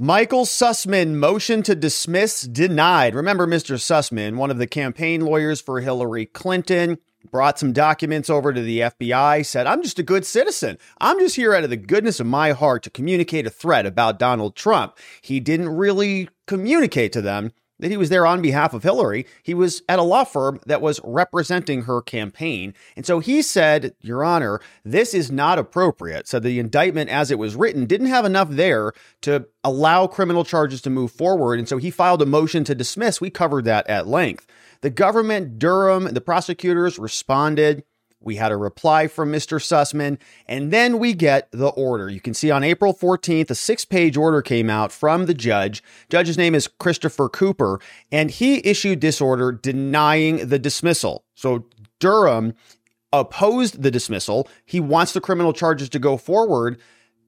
Michael Sussman motion to dismiss denied. Remember, Mr. Sussman, one of the campaign lawyers for Hillary Clinton, brought some documents over to the FBI, said, I'm just a good citizen. I'm just here out of the goodness of my heart to communicate a threat about Donald Trump. He didn't really communicate to them that he was there on behalf of Hillary. He was at a law firm that was representing her campaign. And so he said, Your Honor, this is not appropriate. So the indictment, as it was written, didn't have enough there to allow criminal charges to move forward. And so he filed a motion to dismiss. We covered that at length. The government, Durham, the prosecutors responded. We had a reply from Mr. Sussman, and then we get the order. You can see on April 14th, a six page order came out from the judge. Judge's name is Christopher Cooper, and he issued this order denying the dismissal. So Durham opposed the dismissal. He wants the criminal charges to go forward.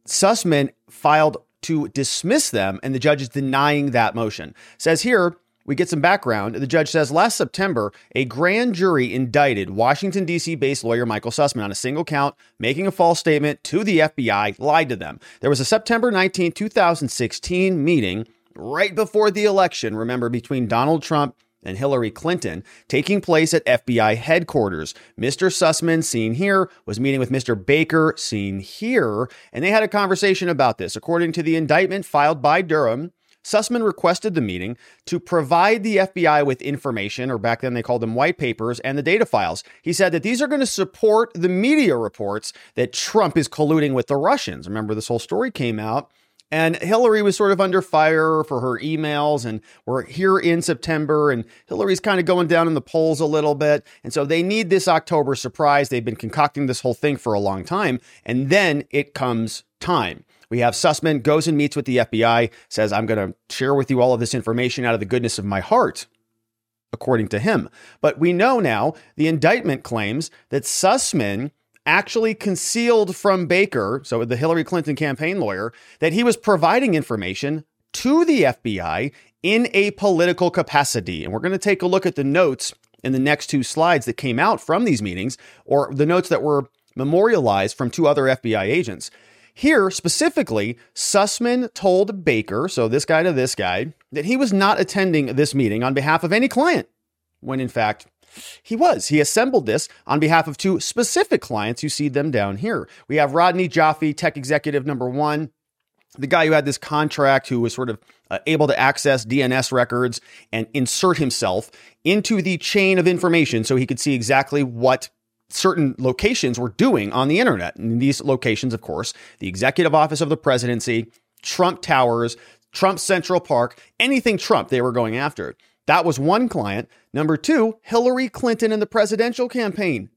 Sussman filed to dismiss them, and the judge is denying that motion. Says here, we get some background. The judge says last September, a grand jury indicted Washington, D.C. based lawyer Michael Sussman on a single count, making a false statement to the FBI, lied to them. There was a September 19, 2016 meeting right before the election, remember, between Donald Trump and Hillary Clinton taking place at FBI headquarters. Mr. Sussman, seen here, was meeting with Mr. Baker, seen here, and they had a conversation about this. According to the indictment filed by Durham, Sussman requested the meeting to provide the FBI with information, or back then they called them white papers, and the data files. He said that these are going to support the media reports that Trump is colluding with the Russians. Remember, this whole story came out. And Hillary was sort of under fire for her emails, and we're here in September, and Hillary's kind of going down in the polls a little bit. And so they need this October surprise. They've been concocting this whole thing for a long time. And then it comes time. We have Sussman goes and meets with the FBI, says, I'm going to share with you all of this information out of the goodness of my heart, according to him. But we know now the indictment claims that Sussman actually concealed from Baker, so the Hillary Clinton campaign lawyer, that he was providing information to the FBI in a political capacity. And we're going to take a look at the notes in the next two slides that came out from these meetings, or the notes that were memorialized from two other FBI agents. Here, specifically, Sussman told Baker, so this guy to this guy, that he was not attending this meeting on behalf of any client, when in fact, he was. He assembled this on behalf of two specific clients. You see them down here. We have Rodney Joffe, tech executive number one, the guy who had this contract, who was sort of uh, able to access DNS records and insert himself into the chain of information so he could see exactly what certain locations were doing on the internet. And these locations, of course, the executive office of the presidency, Trump Towers, Trump Central Park, anything Trump they were going after. That was one client. Number two, Hillary Clinton in the presidential campaign.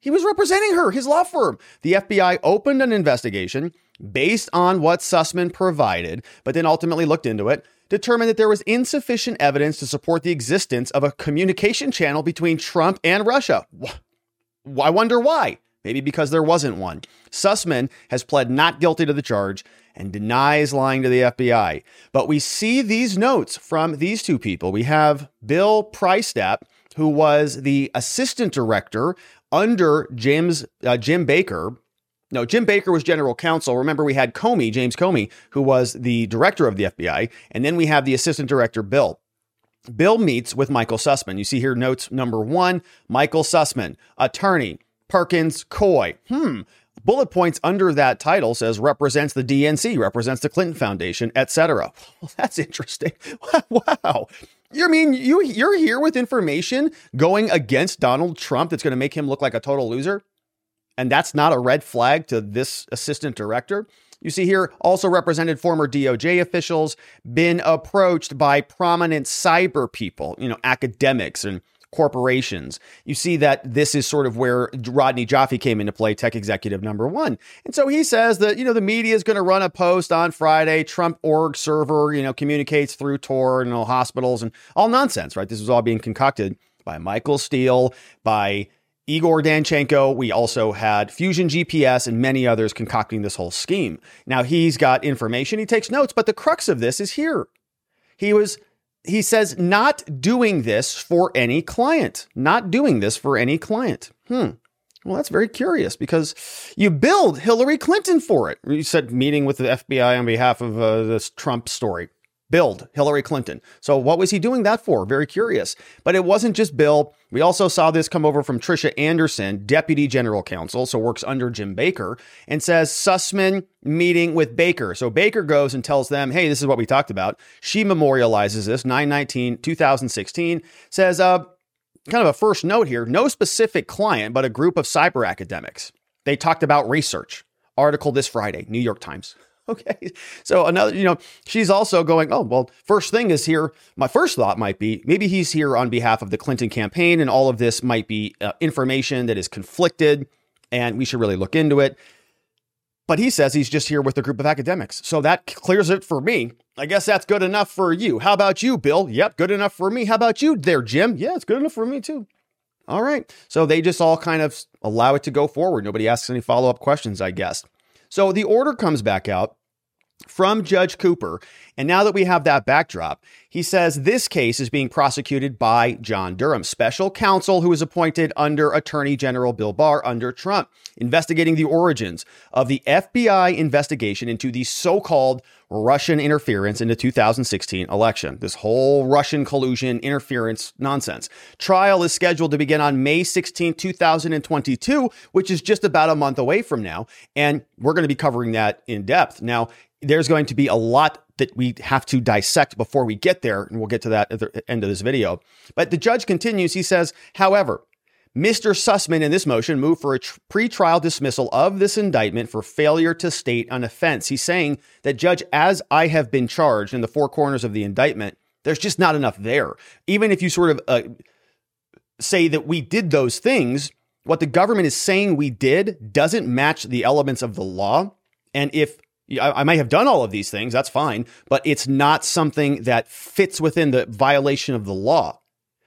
He was representing her, his law firm. The FBI opened an investigation based on what Sussman provided, but then ultimately looked into it, determined that there was insufficient evidence to support the existence of a communication channel between Trump and Russia. I wonder why. Maybe because there wasn't one. Sussman has pled not guilty to the charge and denies lying to the FBI. But we see these notes from these two people. We have Bill Priestap, who was the assistant director under James uh, Jim Baker. No, Jim Baker was general counsel. Remember, we had Comey, James Comey, who was the director of the FBI, and then we have the assistant director, Bill. Bill meets with Michael Sussman. You see here notes number one Michael Sussman, attorney, Perkins Coie. Hmm. Bullet points under that title says represents the DNC, represents the Clinton Foundation, etc. Well, that's interesting. wow. You mean you you're here with information going against Donald Trump that's going to make him look like a total loser? And that's not a red flag to this assistant director? You see here also represented former DOJ officials, been approached by prominent cyber people, you know, academics and corporations. You see that this is sort of where Rodney Joffe came into play, tech executive number one. And so he says that, you know, the media is going to run a post on Friday, Trump org server, you know, communicates through Tor and you know, hospitals and all nonsense, right? This was all being concocted by Michael Steele, by Igor Danchenko. We also had Fusion GPS and many others concocting this whole scheme. Now he's got information, he takes notes, but the crux of this is here. He was, he says, not doing this for any client, not doing this for any client. Hmm. Well, that's very curious because you billed Hillary Clinton for it. You said meeting with the FBI on behalf of uh, this Trump story. Billed Hillary Clinton. So, what was he doing that for? Very curious. But it wasn't just Bill. We also saw this come over from Trisha Anderson, Deputy General Counsel, so works under Jim Baker, and says Sussman meeting with Baker. So, Baker goes and tells them, hey, this is what we talked about. She memorializes this 919 2016, says, uh, kind of a first note here no specific client, but a group of cyber academics. They talked about research. Article this Friday, New York Times. Okay. So another, you know, she's also going, oh, well, first thing is here. My first thought might be maybe he's here on behalf of the Clinton campaign and all of this might be uh, information that is conflicted and we should really look into it. But he says he's just here with a group of academics. So that clears it for me. I guess that's good enough for you. How about you, Bill? Yep, good enough for me. How about you there, Jim? Yeah, it's good enough for me too. All right. So they just all kind of allow it to go forward. Nobody asks any follow up questions, I guess. So the order comes back out from Judge Cooper. And now that we have that backdrop, he says this case is being prosecuted by John Durham, special counsel who was appointed under Attorney General Bill Barr under Trump, investigating the origins of the FBI investigation into the so called Russian interference in the 2016 election. This whole Russian collusion interference nonsense. Trial is scheduled to begin on May 16, 2022, which is just about a month away from now. And we're going to be covering that in depth. Now, there's going to be a lot that we have to dissect before we get there, and we'll get to that at the end of this video. But the judge continues. He says, however, Mr. Sussman in this motion moved for a tr- pretrial dismissal of this indictment for failure to state an offense. He's saying that, Judge, as I have been charged in the four corners of the indictment, there's just not enough there. Even if you sort of uh, say that we did those things, what the government is saying we did doesn't match the elements of the law. And if I, might have done all of these things, that's fine, but it's not something that fits within the violation of the law.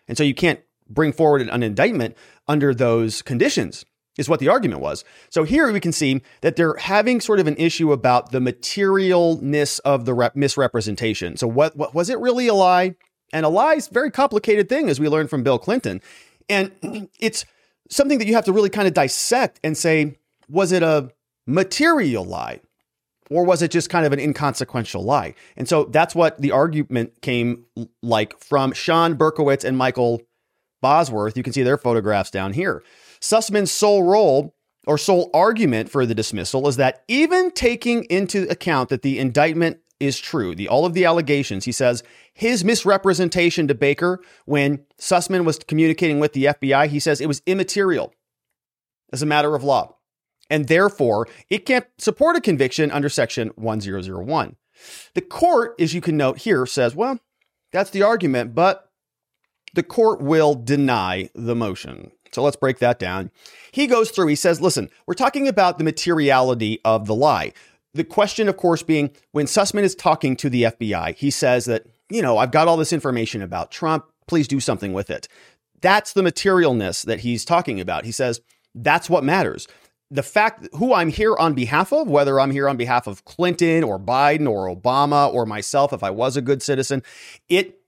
And so you can't bring forward an indictment under those conditions, is what the argument was. So here we can see that they're having sort of an issue about the materialness of the rep- misrepresentation. So, what, what was it really a lie? And a lie is a very complicated thing, as we learned from Bill Clinton. And it's something that you have to really kind of dissect and say, was it a material lie? Or was it just kind of an inconsequential lie? And so that's what the argument came like from Sean Berkowitz and Michael Bosworth. You can see their photographs down here. Sussman's sole role or sole argument for the dismissal is that even taking into account that the indictment is true, the all of the allegations, he says his misrepresentation to Baker when Sussman was communicating with the FBI, he says it was immaterial as a matter of law and therefore it can't support a conviction under Section 1001. The court, as you can note here, says, well, that's the argument, but the court will deny the motion. So let's break that down. He goes through, he says, listen, we're talking about the materiality of the lie. The question, of course, being when Sussman is talking to the FBI, he says that, you know, I've got all this information about Trump. Please do something with it. That's the materialness that he's talking about. He says, that's what matters the fact who I'm here on behalf of, whether I'm here on behalf of Clinton or Biden or Obama or myself, if I was a good citizen, it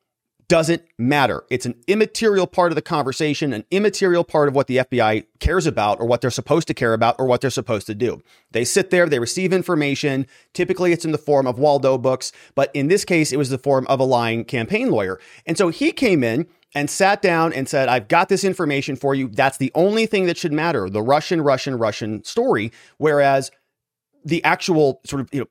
doesn't matter. It's an immaterial part of the conversation, an immaterial part of what the FBI cares about or what they're supposed to care about or what they're supposed to do. They sit there, they receive information. Typically, it's in the form of Waldo books, but in this case, it was the form of a lying campaign lawyer. And so he came in and sat down and said, I've got this information for you. That's the only thing that should matter the Russian, Russian, Russian story. Whereas the actual sort of, you know,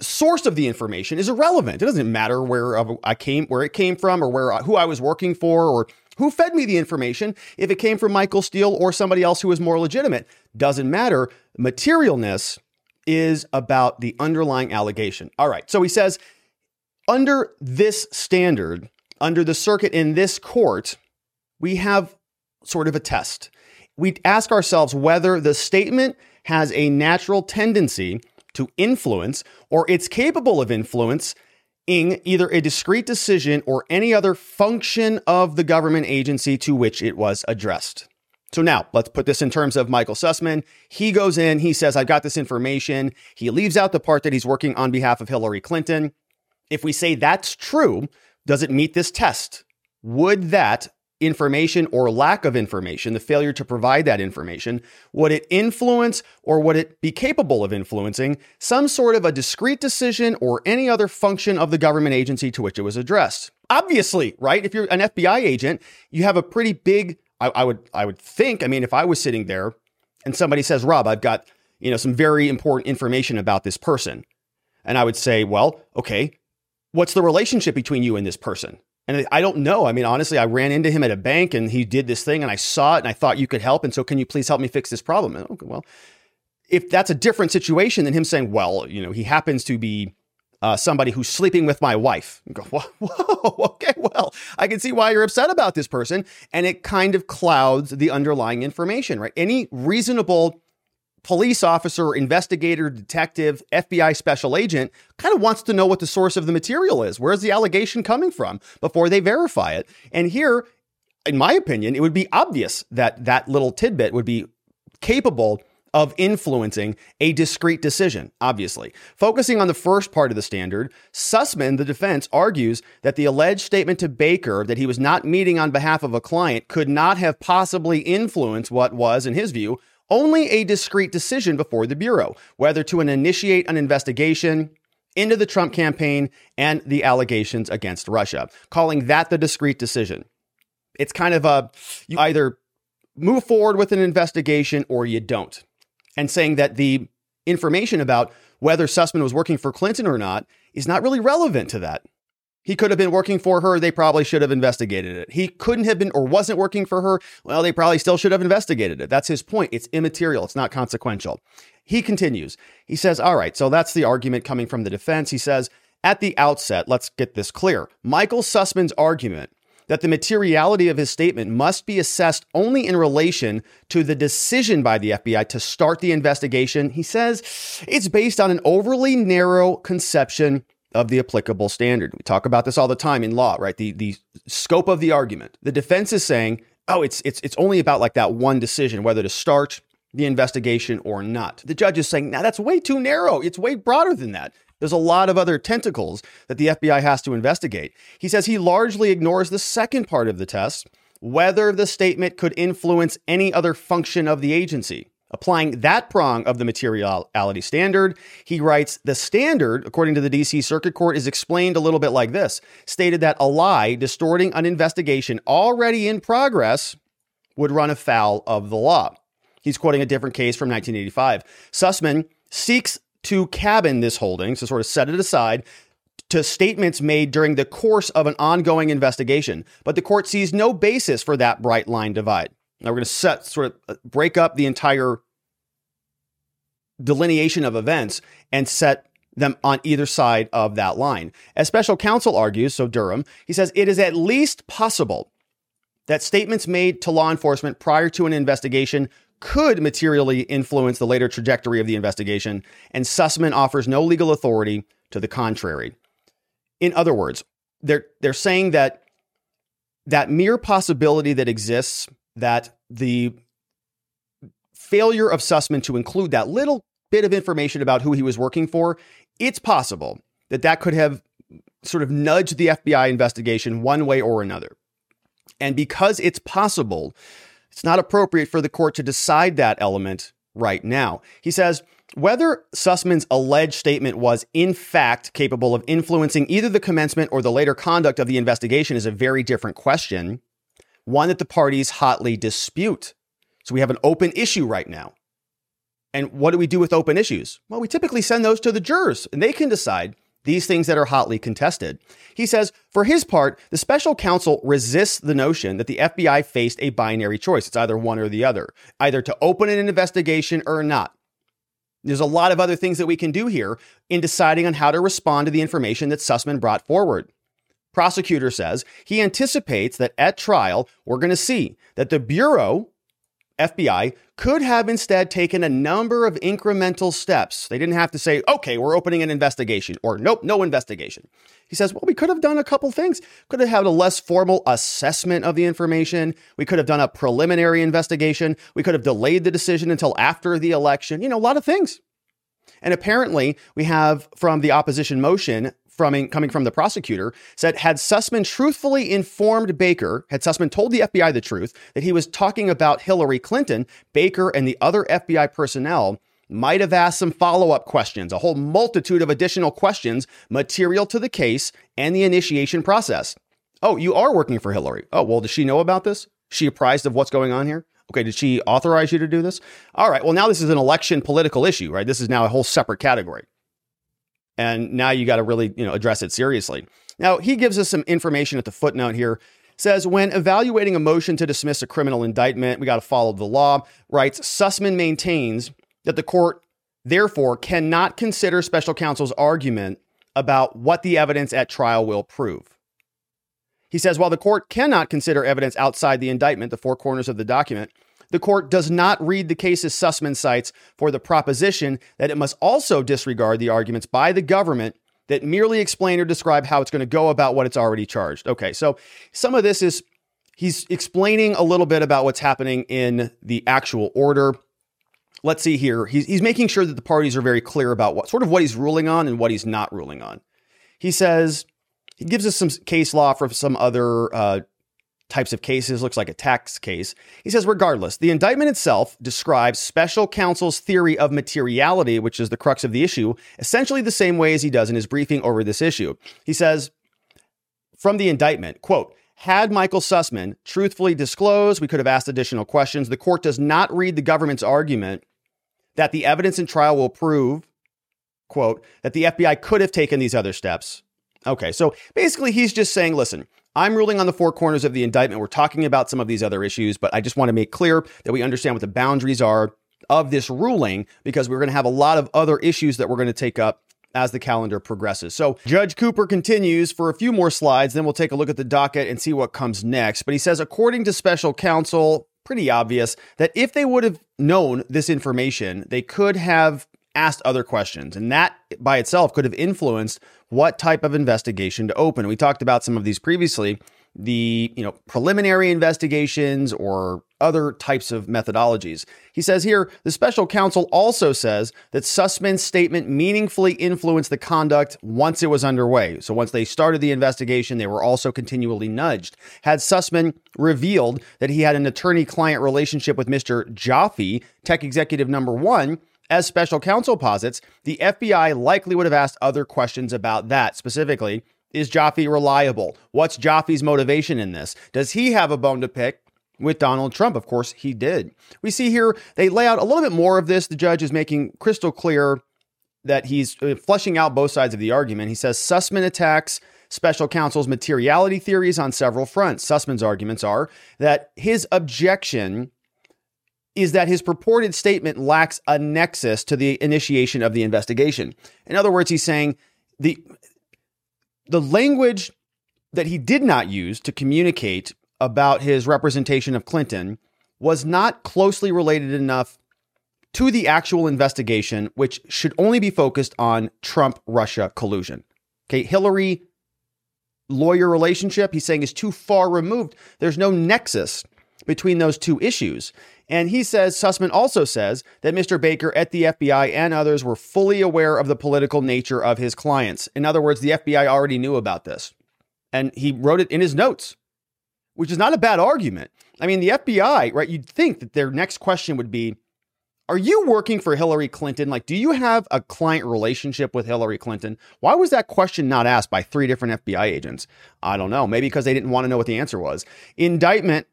source of the information is irrelevant. It doesn't matter where I came, where it came from, or where who I was working for, or who fed me the information. If it came from Michael Steele or somebody else who was more legitimate, doesn't matter. Materialness is about the underlying allegation. All right. So he says, under this standard, under the circuit in this court, we have sort of a test. We ask ourselves whether the statement has a natural tendency to influence or it's capable of influence in either a discrete decision or any other function of the government agency to which it was addressed. So now let's put this in terms of Michael Sussman. He goes in, he says, I've got this information. He leaves out the part that he's working on behalf of Hillary Clinton. If we say that's true, does it meet this test? Would that information or lack of information, the failure to provide that information, would it influence or would it be capable of influencing some sort of a discrete decision or any other function of the government agency to which it was addressed? Obviously, right? If you're an FBI agent, you have a pretty big, I, I would, I would think, I mean, if I was sitting there and somebody says, Rob, I've got, you know, some very important information about this person. And I would say, well, okay, what's the relationship between you and this person? And I don't know. I mean, honestly, I ran into him at a bank and he did this thing and I saw it and I thought you could help. And so, can you please help me fix this problem? And, okay, well, if that's a different situation than him saying, well, you know, he happens to be uh, somebody who's sleeping with my wife. You go, whoa, whoa, okay, well, I can see why you're upset about this person. And it kind of clouds the underlying information, right? Any reasonable police officer, investigator, detective, FBI special agent kind of wants to know what the source of the material is. Where's the allegation coming from before they verify it? And here, in my opinion, it would be obvious that that little tidbit would be capable of influencing a discrete decision, obviously. Focusing on the first part of the standard, Sussman, the defense, argues that the alleged statement to Baker that he was not meeting on behalf of a client could not have possibly influenced what was, in his view, only a discrete decision before the Bureau, whether to initiate an investigation into the Trump campaign and the allegations against Russia, calling that the discrete decision. It's kind of a you either move forward with an investigation or you don't. And saying that the information about whether Sussman was working for Clinton or not is not really relevant to that. He could have been working for her. They probably should have investigated it. He couldn't have been or wasn't working for her. Well, they probably still should have investigated it. That's his point. It's immaterial, it's not consequential. He continues. He says, All right, so that's the argument coming from the defense. He says, At the outset, let's get this clear. Michael Sussman's argument that the materiality of his statement must be assessed only in relation to the decision by the FBI to start the investigation, he says it's based on an overly narrow conception of the applicable standard. We talk about this all the time in law, right? The the scope of the argument. The defense is saying, "Oh, it's it's it's only about like that one decision whether to start the investigation or not." The judge is saying, "Now that's way too narrow. It's way broader than that." There's a lot of other tentacles that the FBI has to investigate. He says he largely ignores the second part of the test, whether the statement could influence any other function of the agency. Applying that prong of the materiality standard, he writes the standard, according to the DC Circuit Court, is explained a little bit like this stated that a lie distorting an investigation already in progress would run afoul of the law. He's quoting a different case from 1985. Sussman seeks to cabin this holding, to sort of set it aside, to statements made during the course of an ongoing investigation, but the court sees no basis for that bright line divide. Now we're going to set sort of uh, break up the entire delineation of events and set them on either side of that line. As special counsel argues, so Durham, he says it is at least possible that statements made to law enforcement prior to an investigation could materially influence the later trajectory of the investigation, and Sussman offers no legal authority to the contrary. In other words, they're they're saying that that mere possibility that exists that the failure of Sussman to include that little bit of information about who he was working for, it's possible that that could have sort of nudged the FBI investigation one way or another. And because it's possible, it's not appropriate for the court to decide that element right now. He says whether Sussman's alleged statement was in fact capable of influencing either the commencement or the later conduct of the investigation is a very different question one that the parties hotly dispute. So we have an open issue right now. And what do we do with open issues? Well, we typically send those to the jurors and they can decide these things that are hotly contested. He says, for his part, the special counsel resists the notion that the FBI faced a binary choice. It's either one or the other, either to open an investigation or not. There's a lot of other things that we can do here in deciding on how to respond to the information that Sussman brought forward. Prosecutor says he anticipates that at trial, we're going to see that the Bureau, FBI, could have instead taken a number of incremental steps. They didn't have to say, okay, we're opening an investigation, or nope, no investigation. He says, well, we could have done a couple things. Could have had a less formal assessment of the information. We could have done a preliminary investigation. We could have delayed the decision until after the election. You know, a lot of things. And apparently, we have from the opposition motion from coming from the prosecutor said had Sussman truthfully informed Baker, had Sussman told the FBI the truth that he was talking about Hillary Clinton, Baker and the other FBI personnel might have asked some follow up questions, a whole multitude of additional questions material to the case and the initiation process. Oh, you are working for Hillary. Oh, well, does she know about this? She apprised of what's going on here? Okay, did she authorize you to do this? All right, well, now this is an election political issue, right? This is now a whole separate category. And now you got to really, you know, address it seriously. Now, he gives us some information at the footnote here. Says when evaluating a motion to dismiss a criminal indictment, we got to follow the law. Writes Sussman maintains that the court therefore cannot consider special counsel's argument about what the evidence at trial will prove. He says while the court cannot consider evidence outside the indictment, the four corners of the document, the court does not read the cases Sussman cites for the proposition that it must also disregard the arguments by the government that merely explain or describe how it's going to go about what it's already charged. Okay, so some of this is he's explaining a little bit about what's happening in the actual order. Let's see here. He's, he's making sure that the parties are very clear about what sort of what he's ruling on and what he's not ruling on. He says he gives us some case law for some other uh, types of cases, looks like a tax case. He says, regardless, the indictment itself describes special counsel's theory of materiality, which is the crux of the issue, essentially the same way as he does in his briefing over this issue. He says, from the indictment, quote, had Michael Sussman truthfully disclosed, we could have asked additional questions. The court does not read the government's argument that the evidence in trial will prove, quote, that the FBI could have taken these other steps. Okay, so basically he's just saying, listen, I'm ruling on the four corners of the indictment. We're talking about some of these other issues, but I just want to make clear that we understand what the boundaries are of this ruling because we're going to have a lot of other issues that we're going to take up as the calendar progresses. So Judge Cooper continues for a few more slides, then we'll take a look at the docket and see what comes next. But he says, according to special counsel, pretty obvious that if they would have known this information, they could have asked other questions. And that by itself could have influenced what type of investigation to open. We talked about some of these previously, the, you know, preliminary investigations or other types of methodologies. He says here, the special counsel also says that Sussman's statement meaningfully influenced the conduct once it was underway. So once they started the investigation, they were also continually nudged. Had Sussman revealed that he had an attorney-client relationship with Mr. Joffe, tech executive number one, as special counsel posits, the FBI likely would have asked other questions about that. Specifically, is Joffe reliable? What's Joffe's motivation in this? Does he have a bone to pick with Donald Trump? Of course, he did. We see here they lay out a little bit more of this. The judge is making crystal clear that he's uh, fleshing out both sides of the argument. He says Sussman attacks special counsel's materiality theories on several fronts. Sussman's arguments are that his objection is that his purported statement lacks a nexus to the initiation of the investigation. In other words, he's saying the the language that he did not use to communicate about his representation of Clinton was not closely related enough to the actual investigation, which should only be focused on Trump Russia collusion. Okay, Hillary lawyer relationship, he's saying is too far removed. There's no nexus between those two issues. And he says, Sussman also says that Mr. Baker at the FBI and others were fully aware of the political nature of his clients. In other words, the FBI already knew about this. And he wrote it in his notes, which is not a bad argument. I mean, the FBI, right? You'd think that their next question would be Are you working for Hillary Clinton? Like, do you have a client relationship with Hillary Clinton? Why was that question not asked by three different FBI agents? I don't know. Maybe because they didn't want to know what the answer was. Indictment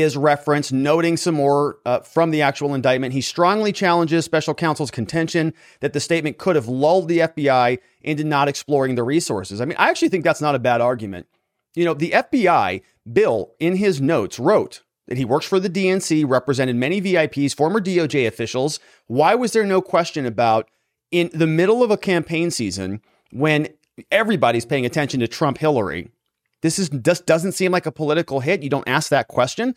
is referenced, noting some more uh, from the actual indictment. He strongly challenges special counsel's contention that the statement could have lulled the FBI into not exploring the resources. I mean, I actually think that's not a bad argument. You know, the FBI, Bill, in his notes, wrote that he works for the DNC, represented many VIPs, former DOJ officials. Why was there no question about in the middle of a campaign season when everybody's paying attention to Trump Hillary? This is just doesn't seem like a political hit. You don't ask that question.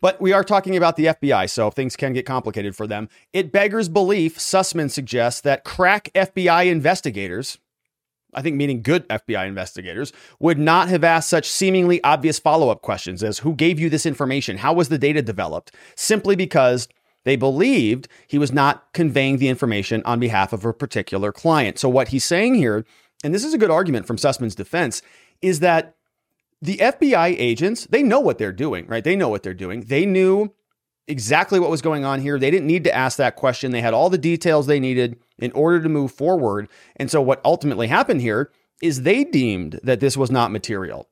But we are talking about the FBI, so things can get complicated for them. It beggars belief, Sussman suggests that crack FBI investigators, I think meaning good FBI investigators, would not have asked such seemingly obvious follow up questions as who gave you this information? How was the data developed? Simply because they believed he was not conveying the information on behalf of a particular client. So, what he's saying here and this is a good argument from Sussman's defense, is that the FBI agents, they know what they're doing, right? They know what they're doing. They knew exactly what was going on here. They didn't need to ask that question. They had all the details they needed in order to move forward. And so, what ultimately happened here is they deemed that this was not material.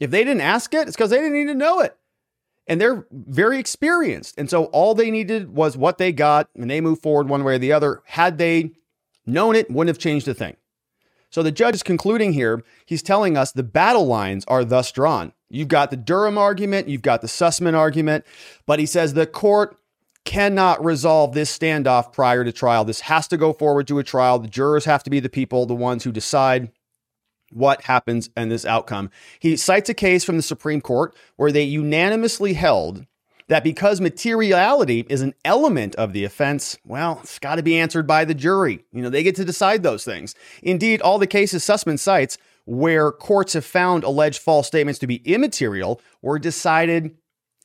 If they didn't ask it, it's because they didn't need to know it. And they're very experienced. And so, all they needed was what they got, and they moved forward one way or the other. Had they known it, wouldn't have changed a thing. So, the judge is concluding here. He's telling us the battle lines are thus drawn. You've got the Durham argument, you've got the Sussman argument, but he says the court cannot resolve this standoff prior to trial. This has to go forward to a trial. The jurors have to be the people, the ones who decide what happens and this outcome. He cites a case from the Supreme Court where they unanimously held that because materiality is an element of the offense, well, it's got to be answered by the jury. You know, they get to decide those things. Indeed, all the cases Sussman cites where courts have found alleged false statements to be immaterial were decided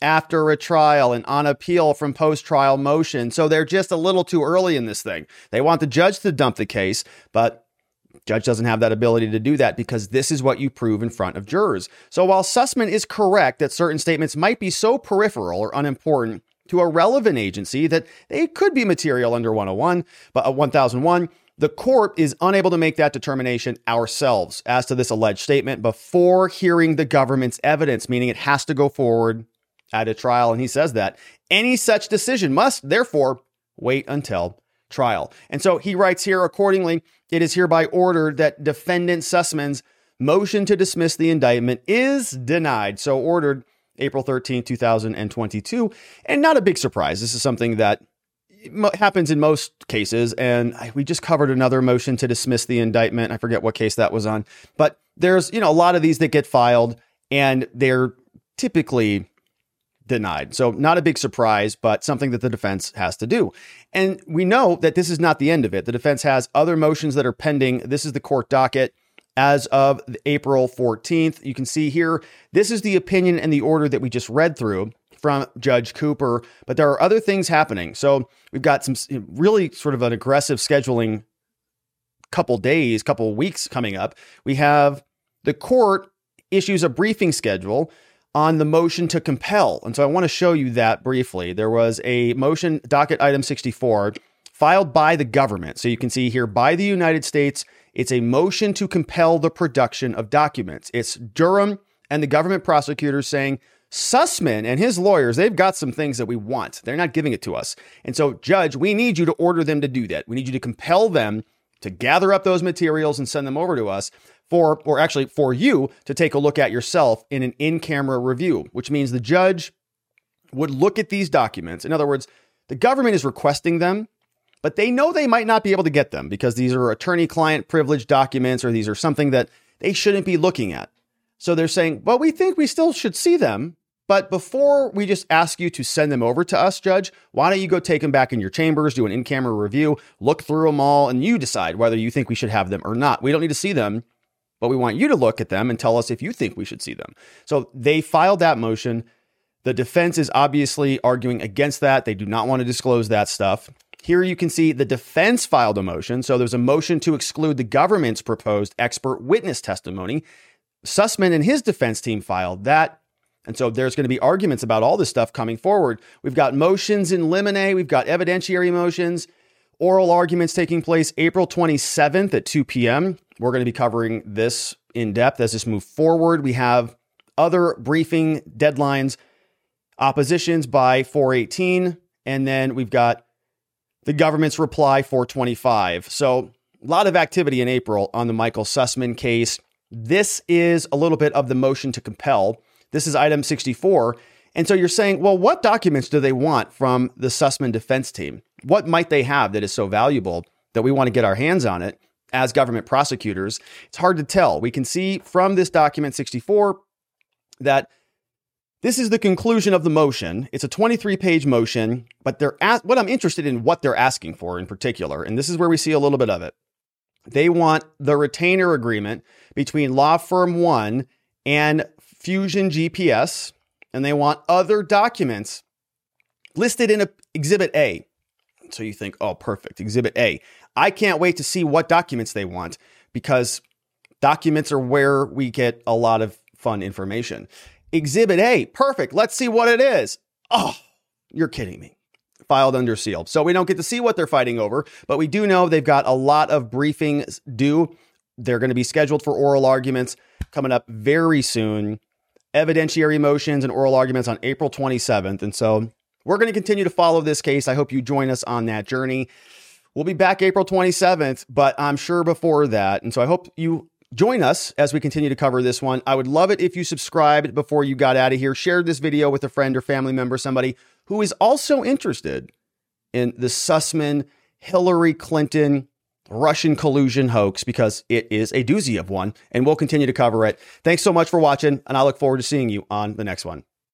after a trial and on appeal from post trial motion. So they're just a little too early in this thing. They want the judge to dump the case, but Judge doesn't have that ability to do that because this is what you prove in front of jurors. So while Sussman is correct that certain statements might be so peripheral or unimportant to a relevant agency that they could be material under 101, but uh, 1001, the court is unable to make that determination ourselves as to this alleged statement before hearing the government's evidence, meaning it has to go forward at a trial. And he says that any such decision must therefore wait until trial. And so he writes here accordingly, it is hereby ordered that defendant Sussman's motion to dismiss the indictment is denied. So ordered April 13, 2022. And not a big surprise. This is something that happens in most cases. And we just covered another motion to dismiss the indictment. I forget what case that was on, but there's, you know, a lot of these that get filed and they're typically denied. So not a big surprise, but something that the defense has to do. And we know that this is not the end of it. The defense has other motions that are pending. This is the court docket as of April 14th. You can see here, this is the opinion and the order that we just read through from Judge Cooper, but there are other things happening. So we've got some really sort of an aggressive scheduling couple days, couple weeks coming up. We have the court issues a briefing schedule on the motion to compel. And so I want to show you that briefly. There was a motion, docket item 64, filed by the government. So you can see here by the United States, it's a motion to compel the production of documents. It's Durham and the government prosecutors saying, Sussman and his lawyers, they've got some things that we want. They're not giving it to us. And so, Judge, we need you to order them to do that. We need you to compel them to gather up those materials and send them over to us for, or actually for you to take a look at yourself in an in camera review, which means the judge would look at these documents. In other words, the government is requesting them, but they know they might not be able to get them because these are attorney client privilege documents or these are something that they shouldn't be looking at. So they're saying, well, we think we still should see them. But before we just ask you to send them over to us, Judge, why don't you go take them back in your chambers, do an in camera review, look through them all, and you decide whether you think we should have them or not. We don't need to see them but we want you to look at them and tell us if you think we should see them. So they filed that motion. The defense is obviously arguing against that. They do not want to disclose that stuff. Here you can see the defense filed a motion. So there's a motion to exclude the government's proposed expert witness testimony. Sussman and his defense team filed that. And so there's going to be arguments about all this stuff coming forward. We've got motions in limine, we've got evidentiary motions, oral arguments taking place April 27th at 2 p.m. We're going to be covering this in depth as this moves forward. We have other briefing deadlines, oppositions by 418, and then we've got the government's reply 425. So, a lot of activity in April on the Michael Sussman case. This is a little bit of the motion to compel. This is item 64. And so you're saying, well, what documents do they want from the Sussman defense team? What might they have that is so valuable that we want to get our hands on it? As government prosecutors. It's hard to tell. We can see from this document 64 that this is the conclusion of the motion. It's a 23 page motion, but they're at, what I'm interested in what they're asking for in particular, and this is where we see a little bit of it. They want the retainer agreement between law firm one and Fusion GPS, and they want other documents listed in a, Exhibit A. So you think, oh, perfect, Exhibit A. I can't wait to see what documents they want because Documents are where we get a lot of fun information. Exhibit A, perfect. Let's see what it is. Oh, you're kidding me. Filed under seal. So we don't get to see what they're fighting over, but we do know they've got a lot of briefings due. They're going to be scheduled for oral arguments coming up very soon. Evidentiary motions and oral arguments on April 27th. And so we're going to continue to follow this case. I hope you join us on that journey. We'll be back April 27th, but I'm sure before that. And so I hope you join us as we continue to cover this one. I would love it if you subscribed before you got out of here, shared this video with a friend or family member, somebody who is also interested in the Sussman Hillary Clinton Russian collusion hoax because it is a doozy of one, and we'll continue to cover it. Thanks so much for watching, and I look forward to seeing you on the next one.